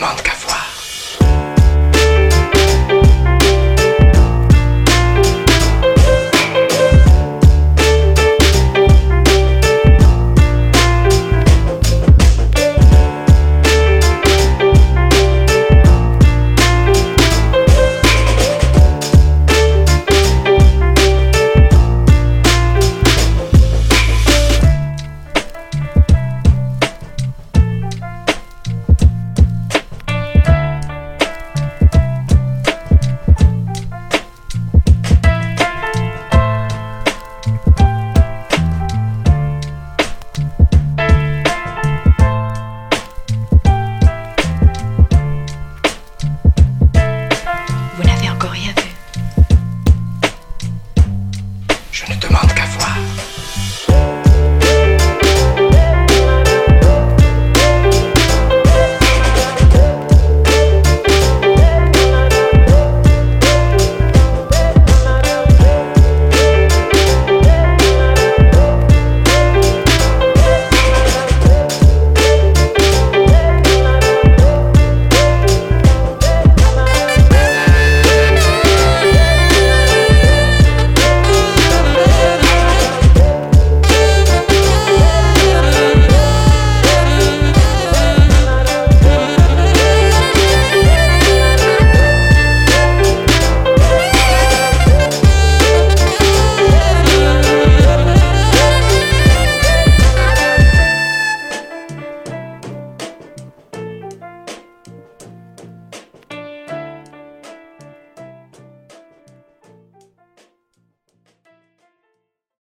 demande qu'à vous.